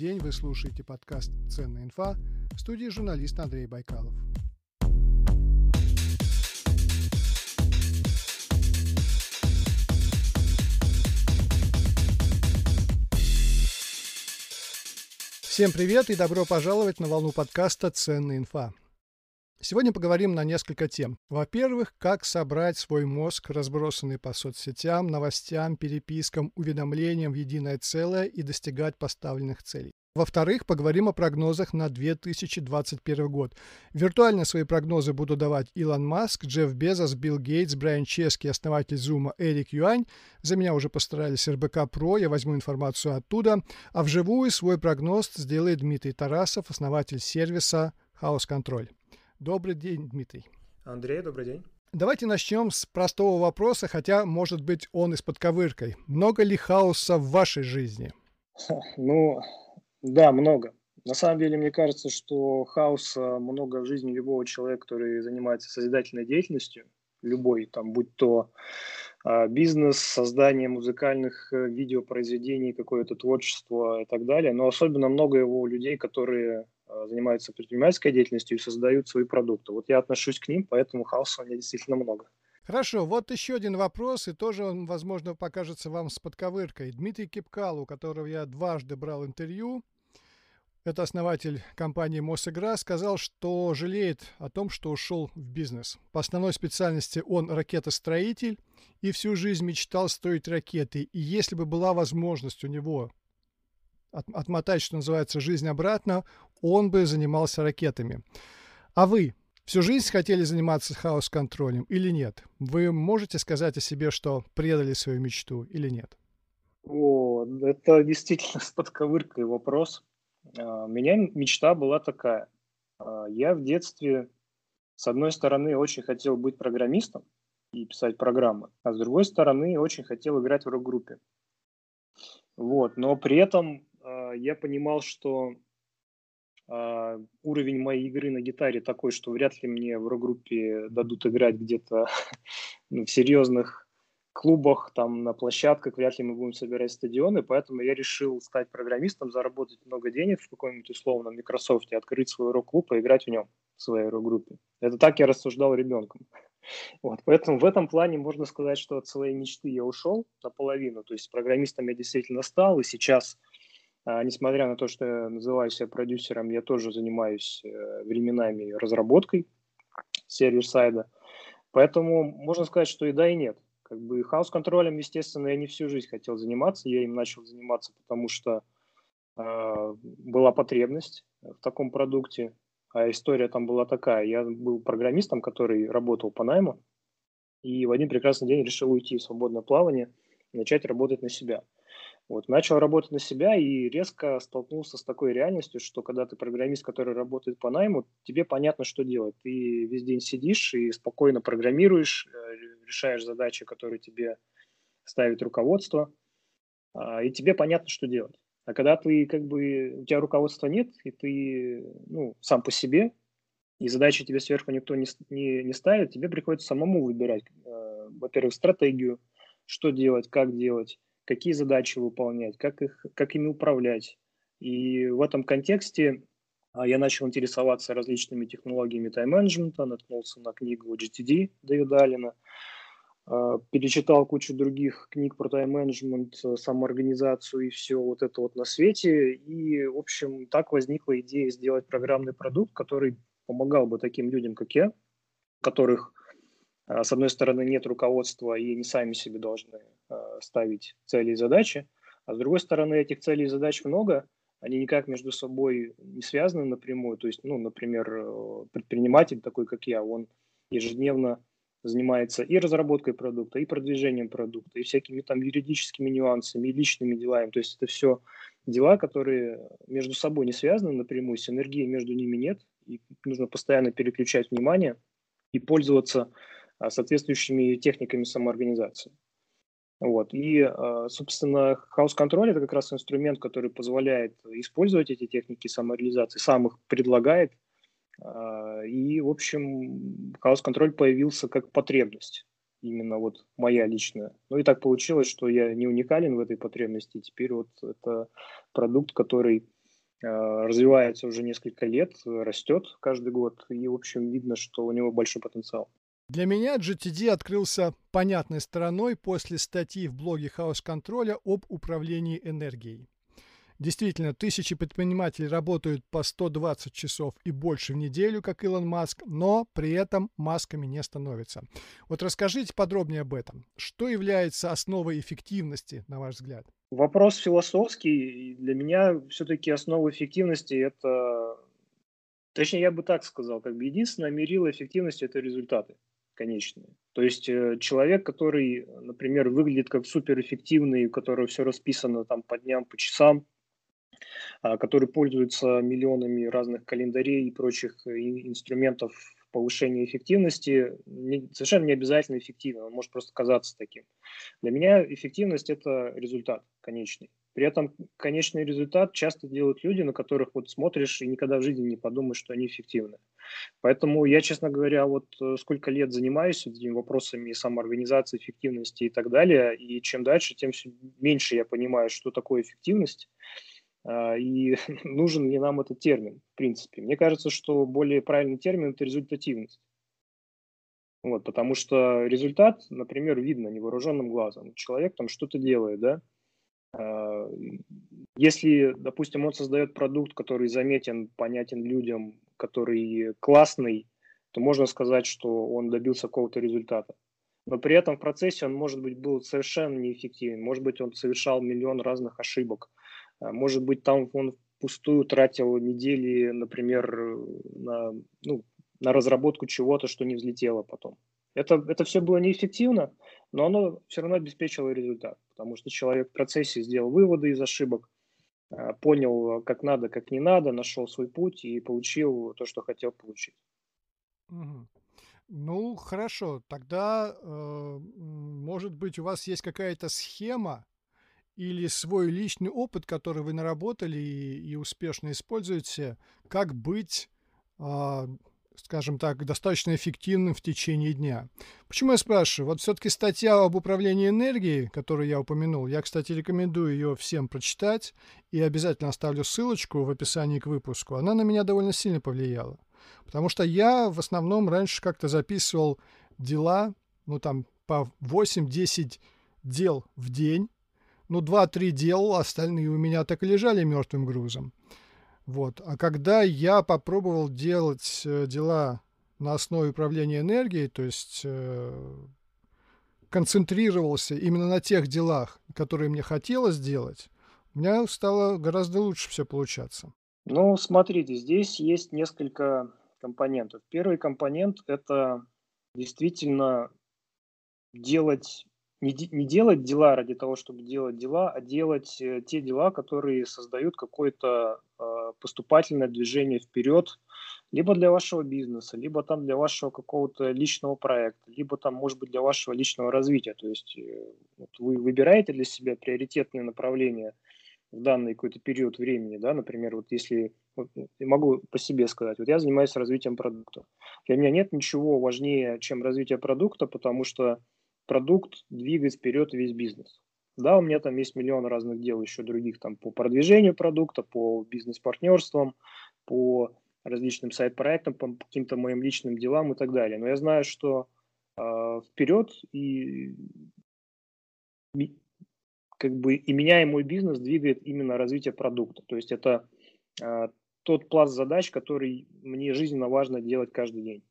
День, вы слушаете подкаст «Ценная инфа» в студии журналист Андрей Байкалов. Всем привет и добро пожаловать на волну подкаста «Ценная инфа». Сегодня поговорим на несколько тем. Во-первых, как собрать свой мозг, разбросанный по соцсетям, новостям, перепискам, уведомлениям в единое целое и достигать поставленных целей. Во-вторых, поговорим о прогнозах на 2021 год. Виртуально свои прогнозы буду давать Илон Маск, Джефф Безос, Билл Гейтс, Брайан Чески, основатель Зума Эрик Юань. За меня уже постарались РБК Про, я возьму информацию оттуда. А вживую свой прогноз сделает Дмитрий Тарасов, основатель сервиса Хаос Контроль. Добрый день, Дмитрий. Андрей, добрый день. Давайте начнем с простого вопроса, хотя, может быть, он и с подковыркой. Много ли хаоса в вашей жизни? Ну, да, много. На самом деле, мне кажется, что хаоса много в жизни любого человека, который занимается созидательной деятельностью, любой, там, будь то э, бизнес, создание музыкальных э, видеопроизведений, какое-то творчество и так далее. Но особенно много его людей, которые занимаются предпринимательской деятельностью и создают свои продукты. Вот я отношусь к ним, поэтому хаоса у меня действительно много. Хорошо, вот еще один вопрос, и тоже он, возможно, покажется вам с подковыркой. Дмитрий Кипкал, у которого я дважды брал интервью, это основатель компании Мосигра, сказал, что жалеет о том, что ушел в бизнес. По основной специальности он ракетостроитель и всю жизнь мечтал строить ракеты. И если бы была возможность у него от, отмотать, что называется, жизнь обратно, он бы занимался ракетами. А вы всю жизнь хотели заниматься хаос-контролем или нет? Вы можете сказать о себе, что предали свою мечту или нет? О, это действительно с подковыркой вопрос. А, у меня мечта была такая. А, я в детстве, с одной стороны, очень хотел быть программистом и писать программы, а с другой стороны, очень хотел играть в рок-группе. Вот, но при этом э, я понимал, что уровень моей игры на гитаре такой, что вряд ли мне в рок-группе дадут играть где-то ну, в серьезных клубах, там на площадках, вряд ли мы будем собирать стадионы, поэтому я решил стать программистом, заработать много денег в каком-нибудь условном Microsoft, открыть свой рок-клуб и играть в нем, в своей рок-группе. Это так я рассуждал ребенком. Вот, поэтому в этом плане можно сказать, что от своей мечты я ушел наполовину, то есть программистом я действительно стал, и сейчас а, несмотря на то, что я называю себя продюсером, я тоже занимаюсь э, временами разработкой сервер-сайда. Поэтому можно сказать, что и да, и нет. Как бы хаос-контролем, естественно, я не всю жизнь хотел заниматься. Я им начал заниматься, потому что э, была потребность в таком продукте. А история там была такая. Я был программистом, который работал по найму. И в один прекрасный день решил уйти в свободное плавание начать работать на себя. Вот, начал работать на себя и резко столкнулся с такой реальностью, что когда ты программист, который работает по найму, тебе понятно, что делать. Ты весь день сидишь и спокойно программируешь, э, решаешь задачи, которые тебе ставит руководство, а, и тебе понятно, что делать. А когда ты как бы у тебя руководства нет, и ты ну, сам по себе, и задачи тебе сверху никто не, не, не ставит, тебе приходится самому выбирать, э, во-первых, стратегию, что делать, как делать, какие задачи выполнять, как, их, как ими управлять. И в этом контексте а, я начал интересоваться различными технологиями тайм-менеджмента, наткнулся на книгу GTD Дэвида Аллена, а, перечитал кучу других книг про тайм-менеджмент, самоорганизацию и все вот это вот на свете. И, в общем, так возникла идея сделать программный продукт, который помогал бы таким людям, как я, которых с одной стороны, нет руководства, и они сами себе должны а, ставить цели и задачи, а с другой стороны, этих целей и задач много, они никак между собой не связаны напрямую. То есть, ну, например, э, предприниматель такой, как я, он ежедневно занимается и разработкой продукта, и продвижением продукта, и всякими там юридическими нюансами, и личными делами. То есть это все дела, которые между собой не связаны напрямую, синергии между ними нет, и нужно постоянно переключать внимание и пользоваться а, соответствующими техниками самоорганизации. Вот. И, а, собственно, хаос-контроль – это как раз инструмент, который позволяет использовать эти техники самореализации, сам их предлагает. А, и, в общем, хаос-контроль появился как потребность. именно вот моя личная. Ну и так получилось, что я не уникален в этой потребности. Теперь вот это продукт, который развивается уже несколько лет, растет каждый год, и, в общем, видно, что у него большой потенциал. Для меня GTD открылся понятной стороной после статьи в блоге Хаос Контроля об управлении энергией. Действительно, тысячи предпринимателей работают по 120 часов и больше в неделю, как Илон Маск, но при этом масками не становятся. Вот расскажите подробнее об этом. Что является основой эффективности, на ваш взгляд? Вопрос философский. Для меня все-таки основа эффективности – это... Точнее, я бы так сказал, как бы единственное мерило эффективности – это результаты конечные. То есть э, человек, который, например, выглядит как суперэффективный, у которого все расписано там по дням, по часам, а, который пользуется миллионами разных календарей и прочих э, инструментов повышения эффективности, совершенно не обязательно эффективен, он может просто казаться таким. Для меня эффективность – это результат конечный. При этом конечный результат часто делают люди, на которых вот смотришь и никогда в жизни не подумаешь, что они эффективны. Поэтому я, честно говоря, вот э, сколько лет занимаюсь этими вопросами самоорганизации, эффективности и так далее, и чем дальше, тем меньше я понимаю, что такое эффективность, а, и нужен ли нам этот термин, в принципе. Мне кажется, что более правильный термин – это результативность. Вот, потому что результат, например, видно невооруженным глазом. Человек там что-то делает, да, а, если, допустим, он создает продукт, который заметен, понятен людям, который классный, то можно сказать, что он добился какого-то результата. Но при этом в процессе он, может быть, был совершенно неэффективен. Может быть, он совершал миллион разных ошибок. А, может быть, там он пустую тратил недели, например, на, ну, на разработку чего-то, что не взлетело потом. Это, это все было неэффективно, но оно все равно обеспечило результат, потому что человек в процессе сделал выводы из ошибок, понял, как надо, как не надо, нашел свой путь и получил то, что хотел получить. Ну, хорошо, тогда, э, может быть, у вас есть какая-то схема, или свой личный опыт, который вы наработали и, и успешно используете, как быть, э, скажем так, достаточно эффективным в течение дня. Почему я спрашиваю? Вот все-таки статья об управлении энергией, которую я упомянул, я, кстати, рекомендую ее всем прочитать и обязательно оставлю ссылочку в описании к выпуску. Она на меня довольно сильно повлияла. Потому что я в основном раньше как-то записывал дела, ну там по 8-10 дел в день, ну, два-три делал, остальные у меня так и лежали мертвым грузом. Вот. А когда я попробовал делать э, дела на основе управления энергией, то есть э, концентрировался именно на тех делах, которые мне хотелось сделать, у меня стало гораздо лучше все получаться. Ну, смотрите, здесь есть несколько компонентов. Первый компонент – это действительно делать не, не делать дела ради того, чтобы делать дела, а делать э, те дела, которые создают какое-то э, поступательное движение вперед, либо для вашего бизнеса, либо там для вашего какого-то личного проекта, либо там, может быть, для вашего личного развития. То есть э, вот вы выбираете для себя приоритетные направления в данный какой-то период времени, да, например, вот если, вот, могу по себе сказать, вот я занимаюсь развитием продукта. Для меня нет ничего важнее, чем развитие продукта, потому что продукт двигает вперед весь бизнес. Да, у меня там есть миллион разных дел еще других там по продвижению продукта, по бизнес-партнерствам, по различным сайт-проектам, по каким-то моим личным делам и так далее. Но я знаю, что э, вперед и как бы и меня, и мой бизнес двигает именно развитие продукта. То есть это э, тот пласт задач, который мне жизненно важно делать каждый день.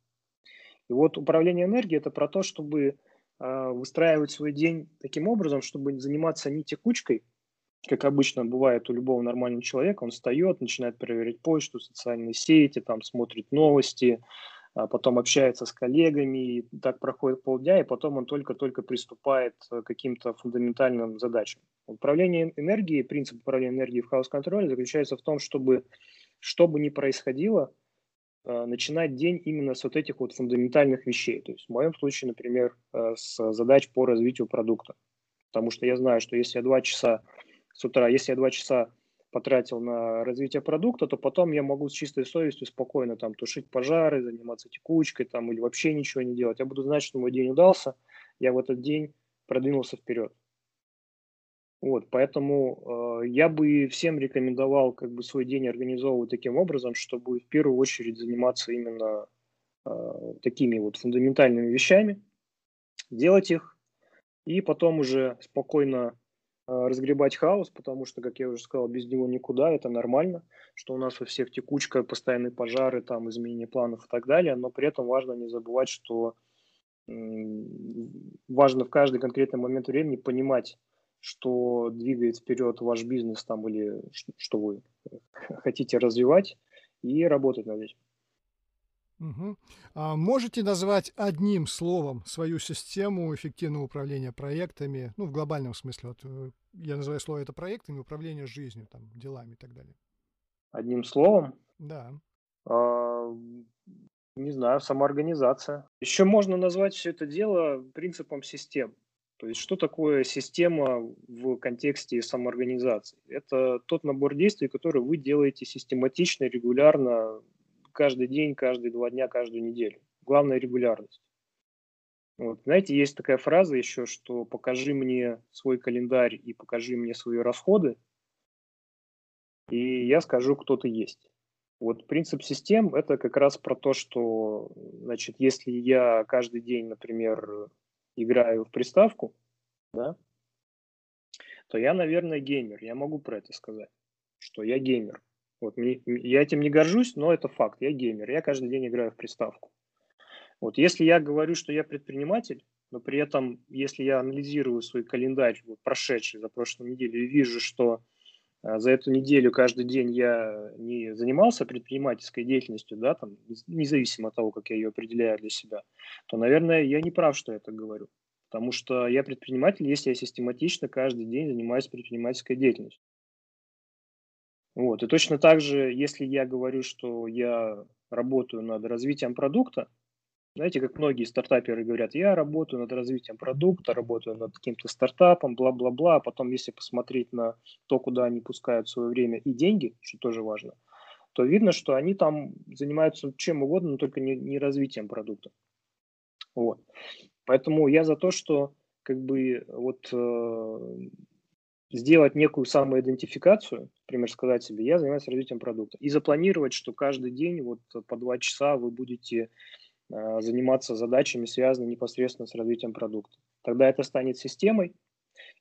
И вот управление энергией – это про то, чтобы выстраивать свой день таким образом, чтобы заниматься не текучкой, как обычно бывает у любого нормального человека, он встает, начинает проверять почту, социальные сети, там смотрит новости, а потом общается с коллегами, и так проходит полдня, и потом он только-только приступает к каким-то фундаментальным задачам. Управление энергией, принцип управления энергией в хаос-контроле заключается в том, чтобы что бы ни происходило, Э, начинать день именно с вот этих вот фундаментальных вещей. То есть в моем случае, например, э, с задач по развитию продукта. Потому что я знаю, что если я два часа с утра, если я два часа потратил на развитие продукта, то потом я могу с чистой совестью спокойно там тушить пожары, заниматься текучкой там или вообще ничего не делать. Я буду знать, что мой день удался, я в этот день продвинулся вперед. Вот, поэтому э, я бы всем рекомендовал как бы свой день организовывать таким образом, чтобы в первую очередь заниматься именно э, такими вот фундаментальными вещами, делать их, и потом уже спокойно э, разгребать хаос, потому что, как я уже сказал, без него никуда, это нормально, что у нас у всех текучка, постоянные пожары, там, изменение планов и так далее, но при этом важно не забывать, что важно в каждый конкретный момент времени понимать, что двигает вперед ваш бизнес там или что вы хотите развивать и работать над этим. Угу. А можете назвать одним словом свою систему эффективного управления проектами, ну, в глобальном смысле, вот э, я называю слово это проектами, управление жизнью, там, делами и так далее. Одним словом? Да. А, не знаю, самоорганизация. Еще можно назвать все это дело принципом систем. То есть что такое система в контексте самоорганизации? Это тот набор действий, который вы делаете систематично, регулярно, каждый день, каждые два дня, каждую неделю. Главное – регулярность. Вот. Знаете, есть такая фраза еще, что покажи мне свой календарь и покажи мне свои расходы, и я скажу, кто ты есть. Вот принцип систем – это как раз про то, что, значит, если я каждый день, например, играю в приставку, да, то я, наверное, геймер. Я могу про это сказать, что я геймер. Вот, я этим не горжусь, но это факт. Я геймер. Я каждый день играю в приставку. Вот, если я говорю, что я предприниматель, но при этом, если я анализирую свой календарь, вот, прошедший за прошлую неделю, и вижу, что за эту неделю каждый день я не занимался предпринимательской деятельностью, да, там, независимо от того, как я ее определяю для себя, то, наверное, я не прав, что я так говорю. Потому что я предприниматель, если я систематично каждый день занимаюсь предпринимательской деятельностью. Вот. И точно так же, если я говорю, что я работаю над развитием продукта, знаете, как многие стартаперы говорят, я работаю над развитием продукта, работаю над каким-то стартапом, бла-бла-бла, а потом, если посмотреть на то, куда они пускают свое время и деньги, что тоже важно, то видно, что они там занимаются чем угодно, но только не, не развитием продукта. Вот. Поэтому я за то, что как бы вот э, сделать некую самоидентификацию, например, сказать себе, я занимаюсь развитием продукта, и запланировать, что каждый день вот по два часа вы будете заниматься задачами, связанными непосредственно с развитием продукта. Тогда это станет системой,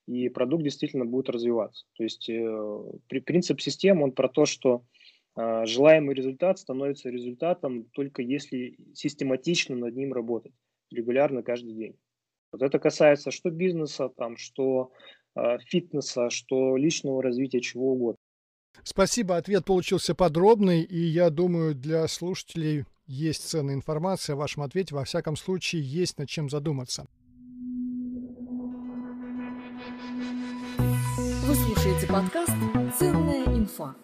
и продукт действительно будет развиваться. То есть э, принцип системы, он про то, что э, желаемый результат становится результатом только если систематично над ним работать, регулярно каждый день. Вот это касается что бизнеса, там, что фитнеса, что личного развития, чего угодно. Спасибо, ответ получился подробный, и я думаю, для слушателей есть ценная информация о вашем ответе, во всяком случае, есть над чем задуматься. Вы слушаете подкаст «Ценная инфа».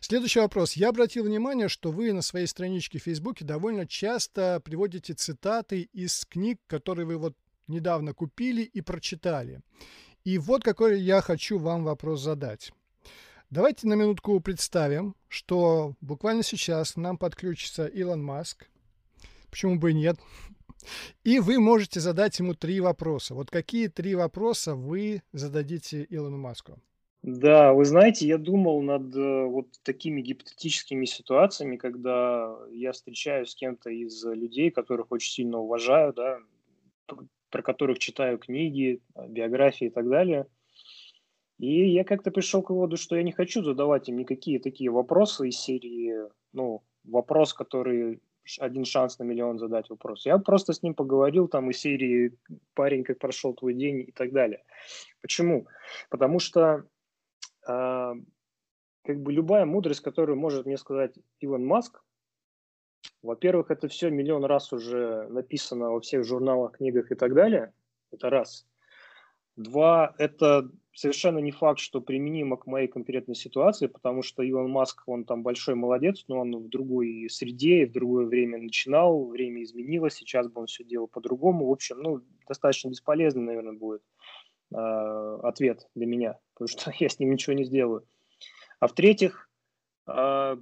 Следующий вопрос. Я обратил внимание, что вы на своей страничке в Фейсбуке довольно часто приводите цитаты из книг, которые вы вот недавно купили и прочитали. И вот какой я хочу вам вопрос задать. Давайте на минутку представим, что буквально сейчас нам подключится Илон Маск. Почему бы и нет? И вы можете задать ему три вопроса. Вот какие три вопроса вы зададите Илону Маску? Да, вы знаете, я думал над э, вот такими гипотетическими ситуациями, когда я встречаюсь с кем-то из людей, которых очень сильно уважаю, да, про которых читаю книги, биографии и так далее – и я как-то пришел к выводу, что я не хочу задавать им никакие такие вопросы из серии, ну, вопрос, который один шанс на миллион задать вопрос. Я просто с ним поговорил там из серии «Парень, как прошел твой день» и так далее. Почему? Потому что э, как бы любая мудрость, которую может мне сказать Илон Маск, во-первых, это все миллион раз уже написано во всех журналах, книгах и так далее. Это раз. Два, это совершенно не факт, что применимо к моей конкретной ситуации, потому что Илон Маск, он там большой молодец, но он в другой среде и в другое время начинал, время изменилось, сейчас бы он все делал по-другому. В общем, ну, достаточно бесполезный, наверное, будет э, ответ для меня, потому что я с ним ничего не сделаю. А в-третьих, э,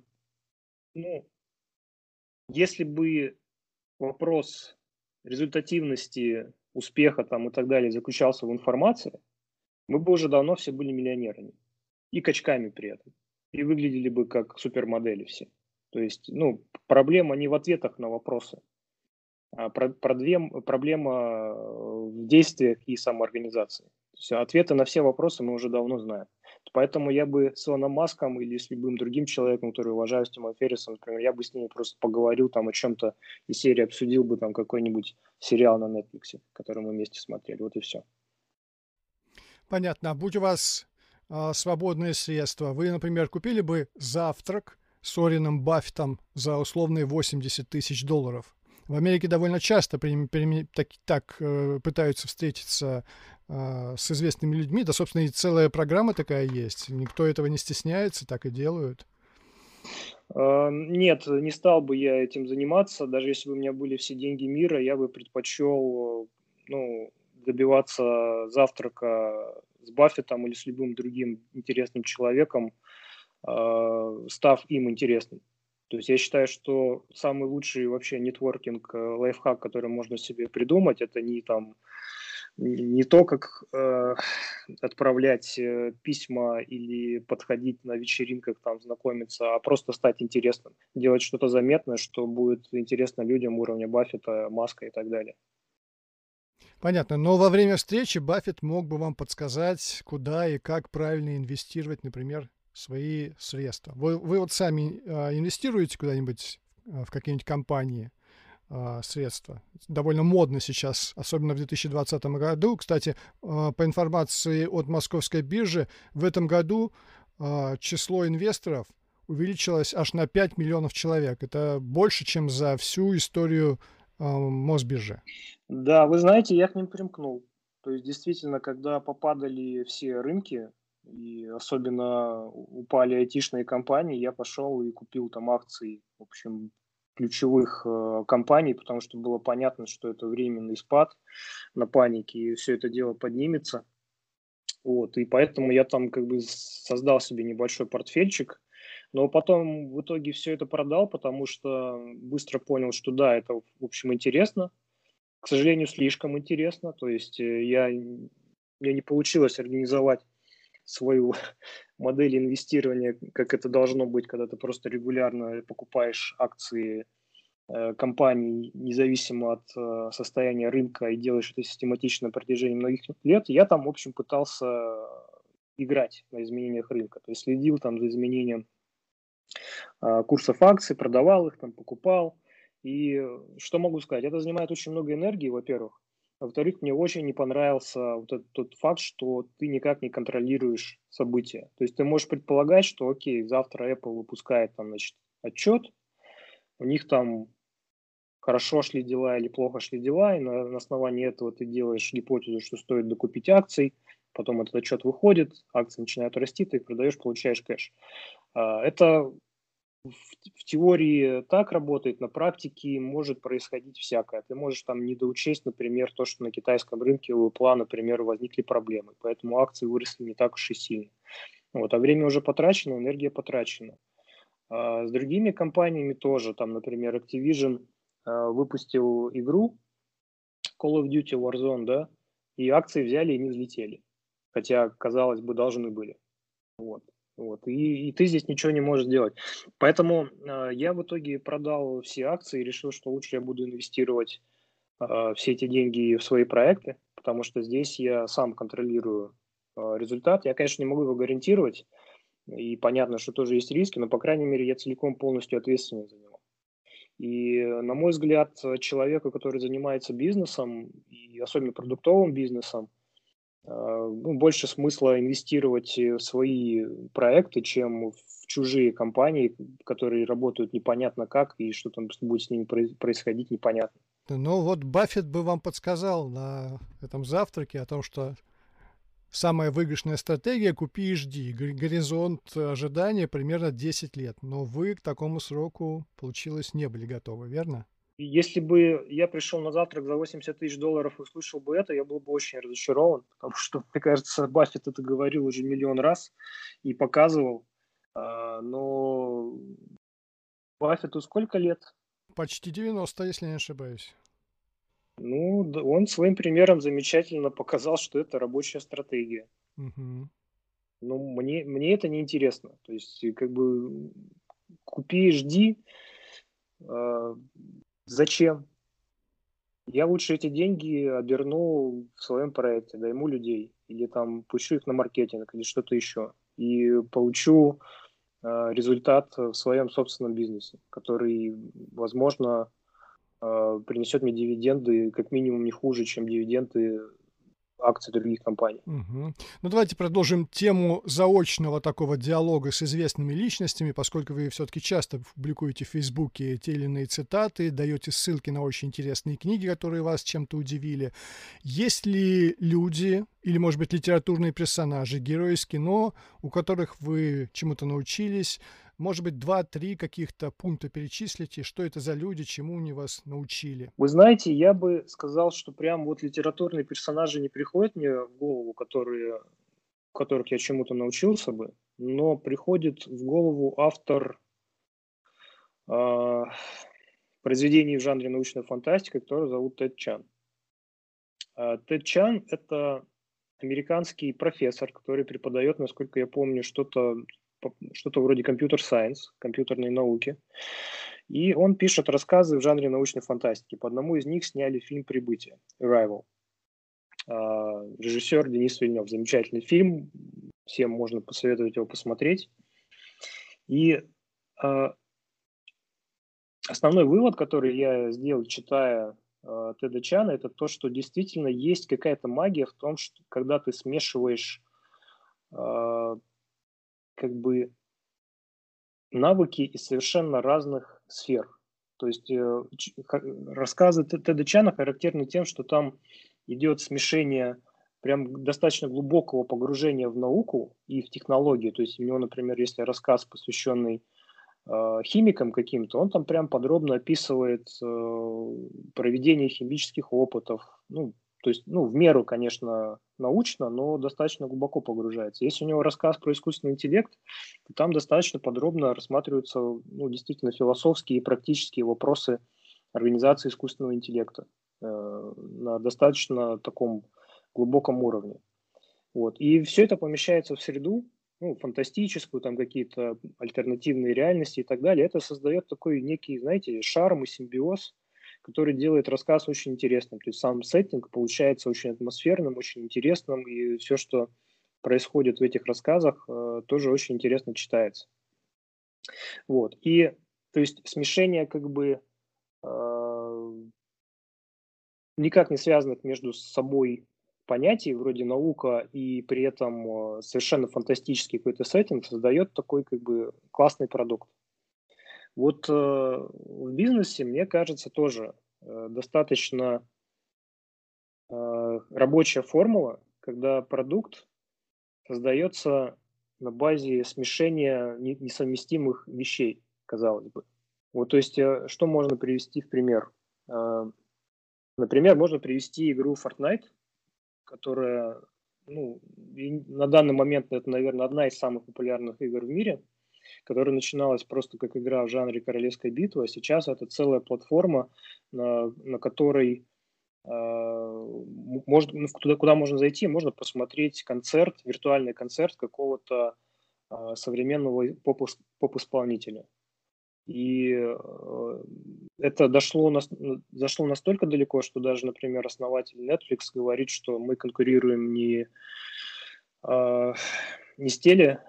ну, если бы вопрос результативности успеха там и так далее заключался в информации, мы бы уже давно все были миллионерами. И качками при этом. И выглядели бы как супермодели все. То есть, ну, проблема не в ответах на вопросы, а про, две, проблема в действиях и самоорганизации. То есть ответы на все вопросы мы уже давно знаем. Поэтому я бы с Илоном Маском или с любым другим человеком, который уважаю, с Тимом Феррисом, например, я бы с ними просто поговорил там о чем-то из серии, обсудил бы там какой-нибудь сериал на Netflix, который мы вместе смотрели. Вот и все. Понятно. А будь у вас э, свободные средства, вы, например, купили бы завтрак с Орином Баффетом за условные 80 тысяч долларов? В Америке довольно часто при, при, так, так э, пытаются встретиться э, с известными людьми. Да, собственно, и целая программа такая есть. Никто этого не стесняется, так и делают. А, нет, не стал бы я этим заниматься. Даже если бы у меня были все деньги мира, я бы предпочел ну, добиваться завтрака с Баффетом или с любым другим интересным человеком, а, став им интересным. То есть я считаю, что самый лучший вообще нетворкинг, э, лайфхак, который можно себе придумать, это не там не то, как э, отправлять э, письма или подходить на вечеринках, там, знакомиться, а просто стать интересным. Делать что-то заметное, что будет интересно людям уровня Баффета, Маска и так далее. Понятно. Но во время встречи Баффет мог бы вам подсказать, куда и как правильно инвестировать, например, свои средства. Вы, вы вот сами э, инвестируете куда-нибудь э, в какие-нибудь компании э, средства? Довольно модно сейчас, особенно в 2020 году. Кстати, по информации от Московской биржи, в этом году число инвесторов увеличилось аж на 5 миллионов человек. Это больше, чем за всю историю э, Мосбиржи. Да, вы знаете, я к ним примкнул. То есть, действительно, когда попадали все рынки, и особенно упали айтишные компании, я пошел и купил там акции, в общем, ключевых э, компаний, потому что было понятно, что это временный спад на панике, и все это дело поднимется. Вот, и поэтому я там как бы создал себе небольшой портфельчик, но потом в итоге все это продал, потому что быстро понял, что да, это, в общем, интересно. К сожалению, слишком интересно. То есть э, я, мне не получилось организовать свою модель инвестирования, как это должно быть, когда ты просто регулярно покупаешь акции э, компаний, независимо от э, состояния рынка, и делаешь это систематично на протяжении многих лет, я там, в общем, пытался играть на изменениях рынка. То есть следил там за изменением курсов акций, продавал их, там покупал. И что могу сказать? Это занимает очень много энергии, во-первых. Во-вторых, мне очень не понравился вот этот тот факт, что ты никак не контролируешь события. То есть ты можешь предполагать, что окей, завтра Apple выпускает там, значит, отчет, у них там хорошо шли дела или плохо шли дела, и на, на основании этого ты делаешь гипотезу, что стоит докупить акций, потом этот отчет выходит, акции начинают расти, ты их продаешь, получаешь кэш. А, это в, в теории так работает, на практике может происходить всякое. Ты можешь там не доучесть, например, то, что на китайском рынке у Apple, например, возникли проблемы, поэтому акции выросли не так уж и сильно. Вот, а время уже потрачено, энергия потрачена. А с другими компаниями тоже, там, например, Activision а, выпустил игру Call of Duty Warzone, да, и акции взяли и не взлетели. Хотя, казалось бы, должны были. Вот. Вот, и, и ты здесь ничего не можешь сделать. Поэтому э, я в итоге продал все акции и решил, что лучше я буду инвестировать э, все эти деньги в свои проекты, потому что здесь я сам контролирую э, результат. Я, конечно, не могу его гарантировать, и понятно, что тоже есть риски, но, по крайней мере, я целиком полностью ответственен за него. И, на мой взгляд, человеку, который занимается бизнесом, и особенно продуктовым бизнесом, ну, больше смысла инвестировать в свои проекты, чем в чужие компании, которые работают непонятно как, и что там будет с ними происходить непонятно. Ну вот Баффет бы вам подсказал на этом завтраке о том, что самая выигрышная стратегия – купи и жди. Горизонт ожидания примерно 10 лет. Но вы к такому сроку, получилось, не были готовы, верно? Если бы я пришел на завтрак за 80 тысяч долларов и услышал бы это, я был бы очень разочарован, потому что, мне кажется, Баффет это говорил уже миллион раз и показывал. А, но Баффету сколько лет? Почти 90, если не ошибаюсь. Ну, он своим примером замечательно показал, что это рабочая стратегия. Угу. Ну, мне, мне это не интересно. То есть, как бы, купи, жди. Зачем? Я лучше эти деньги оберну в своем проекте, дайму людей, или там пущу их на маркетинг, или что-то еще, и получу э, результат в своем собственном бизнесе, который, возможно, э, принесет мне дивиденды как минимум не хуже, чем дивиденды акций других компаний. Угу. Ну, давайте продолжим тему заочного такого диалога с известными личностями, поскольку вы все-таки часто публикуете в Фейсбуке те или иные цитаты, даете ссылки на очень интересные книги, которые вас чем-то удивили. Есть ли люди или, может быть, литературные персонажи, герои из кино, у которых вы чему-то научились, может быть, два-три каких-то пункта перечислите, что это за люди, чему они вас научили? Вы знаете, я бы сказал, что прям вот литературные персонажи не приходят мне в голову, которые, которых я чему-то научился бы, но приходит в голову автор э, произведений в жанре научная фантастика, который зовут Тед Чан. Э, Тед Чан – это американский профессор, который преподает, насколько я помню, что-то что-то вроде компьютер-сайенс, компьютерной науки. И он пишет рассказы в жанре научной фантастики. По одному из них сняли фильм «Прибытие» «Arrival». А, режиссер Денис Вильнев. Замечательный фильм. Всем можно посоветовать его посмотреть. И а, основной вывод, который я сделал, читая а, Теда Чана, это то, что действительно есть какая-то магия в том, что когда ты смешиваешь как бы навыки из совершенно разных сфер. То есть э, рассказы Теда Чана характерны тем, что там идет смешение прям достаточно глубокого погружения в науку и в технологии. То есть у него, например, если рассказ, посвященный э, химикам каким-то, он там прям подробно описывает э, проведение химических опытов, ну, то есть, ну, в меру, конечно, научно, но достаточно глубоко погружается. Если у него рассказ про искусственный интеллект, то там достаточно подробно рассматриваются, ну, действительно, философские и практические вопросы организации искусственного интеллекта э, на достаточно таком глубоком уровне. Вот. И все это помещается в среду, ну, фантастическую, там какие-то альтернативные реальности и так далее. Это создает такой некий, знаете, шарм и симбиоз – который делает рассказ очень интересным. То есть сам сеттинг получается очень атмосферным, очень интересным, и все, что происходит в этих рассказах, э, тоже очень интересно читается. Вот. И то есть смешение как бы э, никак не связанных между собой понятий, вроде наука, и при этом э, совершенно фантастический какой-то сеттинг создает такой как бы классный продукт. Вот э, в бизнесе, мне кажется, тоже э, достаточно э, рабочая формула, когда продукт создается на базе смешения несовместимых вещей, казалось бы. Вот, то есть, э, что можно привести в пример? Э, например, можно привести игру Fortnite, которая, ну, на данный момент это, наверное, одна из самых популярных игр в мире – которая начиналась просто как игра в жанре королевской битвы, а сейчас это целая платформа, на, на которой э, может, ну, куда, куда можно зайти, можно посмотреть концерт, виртуальный концерт какого-то э, современного поп-исполнителя. И э, это дошло, на, зашло настолько далеко, что даже, например, основатель Netflix говорит, что мы конкурируем не, э, не с теле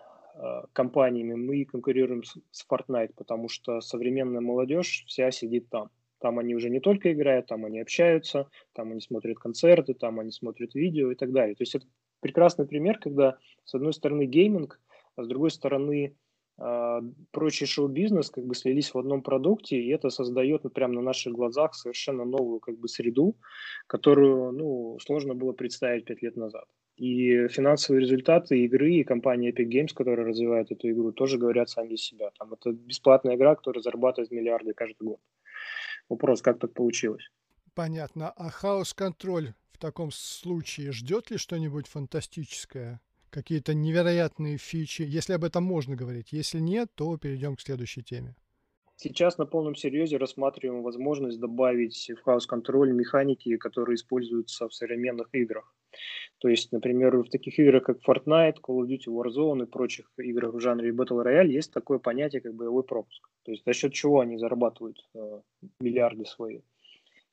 компаниями мы конкурируем с, с Fortnite, потому что современная молодежь вся сидит там. Там они уже не только играют, там они общаются, там они смотрят концерты, там они смотрят видео и так далее. То есть это прекрасный пример, когда с одной стороны гейминг, а с другой стороны э, прочий шоу-бизнес как бы слились в одном продукте, и это создает ну, прямо на наших глазах совершенно новую как бы среду, которую ну, сложно было представить пять лет назад. И финансовые результаты игры и компания Epic Games, которая развивает эту игру, тоже говорят сами за себя. Там это бесплатная игра, которая зарабатывает миллиарды каждый год. Вопрос, как так получилось? Понятно. А хаос-контроль в таком случае ждет ли что-нибудь фантастическое? Какие-то невероятные фичи, если об этом можно говорить. Если нет, то перейдем к следующей теме. Сейчас на полном серьезе рассматриваем возможность добавить в хаос-контроль механики, которые используются в современных играх. То есть, например, в таких играх, как Fortnite, Call of Duty Warzone и прочих играх в жанре Battle Royale есть такое понятие, как боевой пропуск. То есть за счет чего они зарабатывают э, миллиарды свои.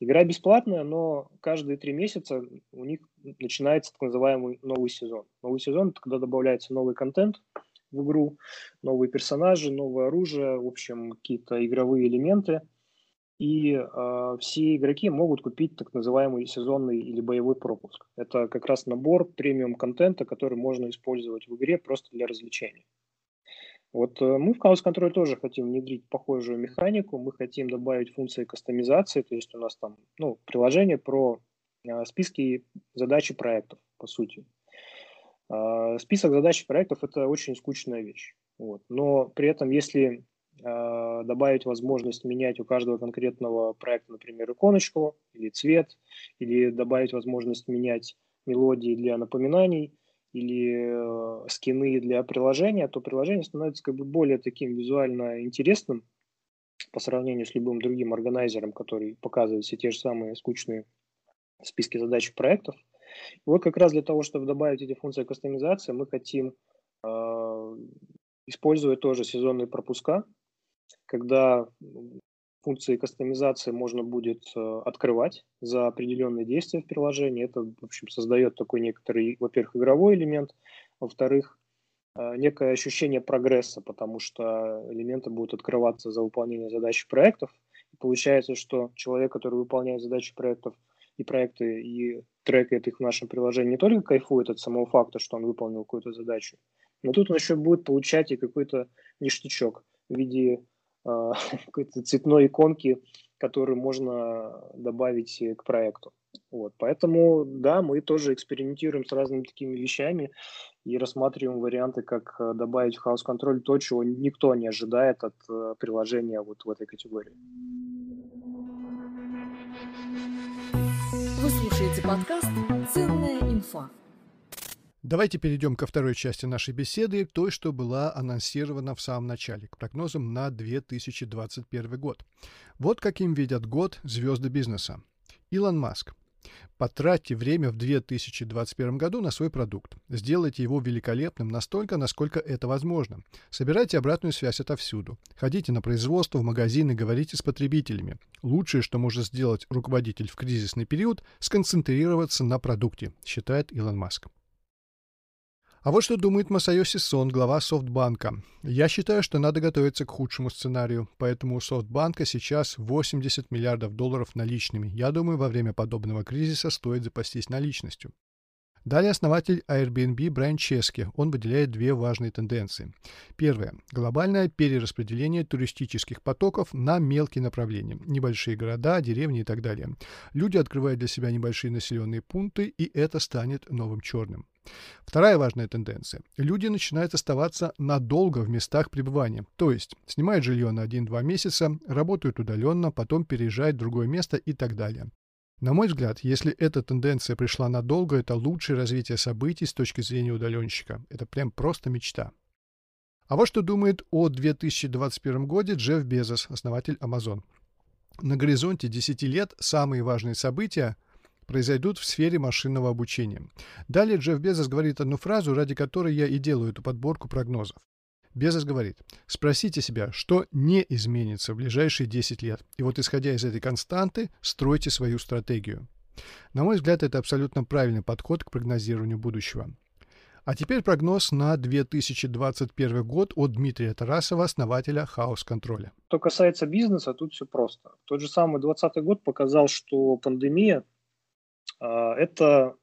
Игра бесплатная, но каждые три месяца у них начинается так называемый новый сезон. Новый сезон – это когда добавляется новый контент – в игру, новые персонажи, новое оружие, в общем, какие-то игровые элементы. И э, все игроки могут купить так называемый сезонный или боевой пропуск. Это как раз набор премиум контента, который можно использовать в игре просто для развлечения. Вот э, мы в Chaos Control тоже хотим внедрить похожую механику. Мы хотим добавить функции кастомизации, то есть у нас там ну, приложение про э, списки задач и проектов, по сути. А, список задач и проектов – это очень скучная вещь. Вот. Но при этом, если э, добавить возможность менять у каждого конкретного проекта, например, иконочку или цвет, или добавить возможность менять мелодии для напоминаний, или э, скины для приложения, то приложение становится как бы более таким визуально интересным по сравнению с любым другим органайзером, который показывает все те же самые скучные списки задач проектов. И вот как раз для того, чтобы добавить эти функции кастомизации, мы хотим э, использовать тоже сезонные пропуска, когда функции кастомизации можно будет э, открывать за определенные действия в приложении. Это, в общем, создает такой некоторый, во-первых, игровой элемент, во-вторых, э, некое ощущение прогресса, потому что элементы будут открываться за выполнение задач проектов. И получается, что человек, который выполняет задачи проектов и проекты, и трекает их в нашем приложении, не только кайфует от самого факта, что он выполнил какую-то задачу, но тут он еще будет получать и какой-то ништячок в виде какой-то цветной иконки, которую можно добавить к проекту. Вот. Поэтому, да, мы тоже экспериментируем с разными такими вещами и рассматриваем варианты, как э, добавить в House Control то, чего никто не ожидает от э, приложения вот в этой категории. Вы слушаете подкаст «Ценная инфа». Давайте перейдем ко второй части нашей беседы, той, что была анонсирована в самом начале, к прогнозам на 2021 год. Вот каким видят год звезды бизнеса. Илон Маск. Потратьте время в 2021 году на свой продукт. Сделайте его великолепным настолько, насколько это возможно. Собирайте обратную связь отовсюду. Ходите на производство, в магазины, говорите с потребителями. Лучшее, что может сделать руководитель в кризисный период, сконцентрироваться на продукте, считает Илон Маск. А вот что думает Масайоси Сон, глава Софтбанка. Я считаю, что надо готовиться к худшему сценарию, поэтому у Софтбанка сейчас 80 миллиардов долларов наличными. Я думаю, во время подобного кризиса стоит запастись наличностью. Далее основатель Airbnb Брайан Чески. Он выделяет две важные тенденции. Первое. Глобальное перераспределение туристических потоков на мелкие направления. Небольшие города, деревни и так далее. Люди открывают для себя небольшие населенные пункты, и это станет новым черным. Вторая важная тенденция. Люди начинают оставаться надолго в местах пребывания. То есть снимают жилье на 1-2 месяца, работают удаленно, потом переезжают в другое место и так далее. На мой взгляд, если эта тенденция пришла надолго, это лучшее развитие событий с точки зрения удаленщика. Это прям просто мечта. А вот что думает о 2021 годе Джефф Безос, основатель Amazon. На горизонте 10 лет самые важные события произойдут в сфере машинного обучения. Далее Джефф Безос говорит одну фразу, ради которой я и делаю эту подборку прогнозов. Безос говорит, спросите себя, что не изменится в ближайшие 10 лет. И вот исходя из этой константы, стройте свою стратегию. На мой взгляд, это абсолютно правильный подход к прогнозированию будущего. А теперь прогноз на 2021 год от Дмитрия Тарасова, основателя Хаос Контроля. Что касается бизнеса, тут все просто. Тот же самый 2020 год показал, что пандемия э, это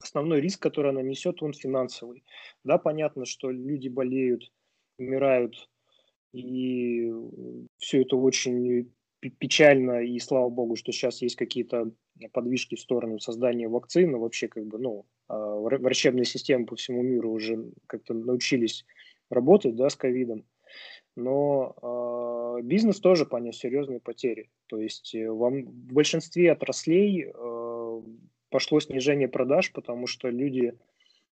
основной риск, который она несет, он финансовый. Да, понятно, что люди болеют, умирают, и все это очень печально, и слава богу, что сейчас есть какие-то подвижки в сторону создания вакцин, вообще как бы, ну, а, врачебные системы по всему миру уже как-то научились работать, да, с ковидом, но э, бизнес тоже понес серьезные потери, то есть э, вам, в большинстве отраслей э, пошло снижение продаж, потому что люди, э,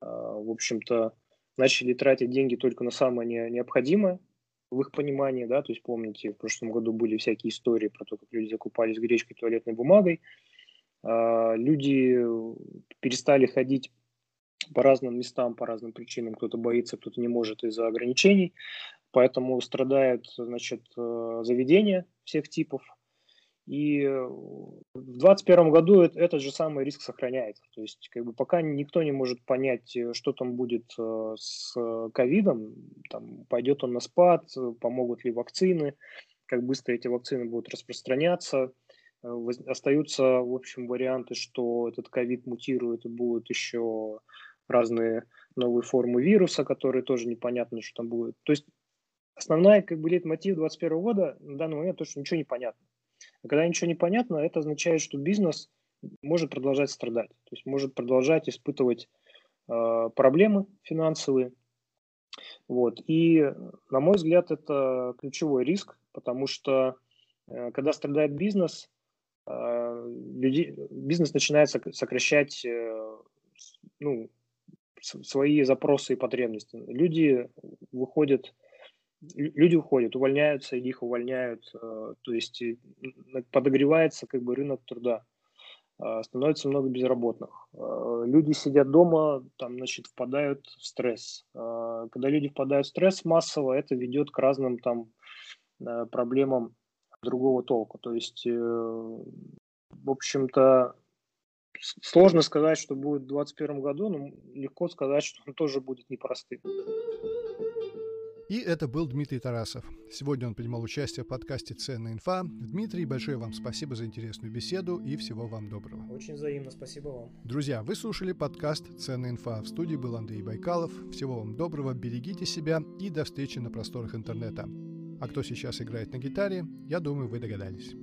в общем-то, начали тратить деньги только на самое необходимое, в их понимании, да, то есть помните, в прошлом году были всякие истории про то, как люди закупались гречкой, туалетной бумагой, а, люди перестали ходить по разным местам, по разным причинам. Кто-то боится, кто-то не может из-за ограничений. Поэтому страдают, значит, э, заведения всех типов. И в 2021 году этот же самый риск сохраняется. То есть, как бы пока никто не может понять, э, что там будет э, с ковидом, там, пойдет он на спад, помогут ли вакцины, как быстро эти вакцины будут распространяться. Остаются, в общем, варианты, что этот ковид мутирует и будут еще разные новые формы вируса, которые тоже непонятно, что там будет. То есть основная как бы лейтмотив 2021 года на данный момент то, что ничего не понятно. А когда ничего не понятно, это означает, что бизнес может продолжать страдать, то есть может продолжать испытывать э, проблемы финансовые. Вот. И, на мой взгляд, это ключевой риск, потому что э, когда страдает бизнес, э, люди, бизнес начинает сокращать э, ну, свои запросы и потребности. Люди выходят, люди уходят, увольняются, их увольняют, э, то есть подогревается как бы рынок труда, э, становится много безработных. Э, люди сидят дома, там, значит, впадают в стресс. Когда люди впадают в стресс массово, это ведет к разным там проблемам другого толка. То есть, в общем-то, Сложно сказать, что будет в 2021 году, но легко сказать, что он тоже будет непростым. И это был Дмитрий Тарасов. Сегодня он принимал участие в подкасте «Ценная инфа». Дмитрий, большое вам спасибо за интересную беседу и всего вам доброго. Очень взаимно, спасибо вам. Друзья, вы слушали подкаст «Ценная инфа». В студии был Андрей Байкалов. Всего вам доброго, берегите себя и до встречи на просторах интернета. А кто сейчас играет на гитаре, я думаю, вы догадались.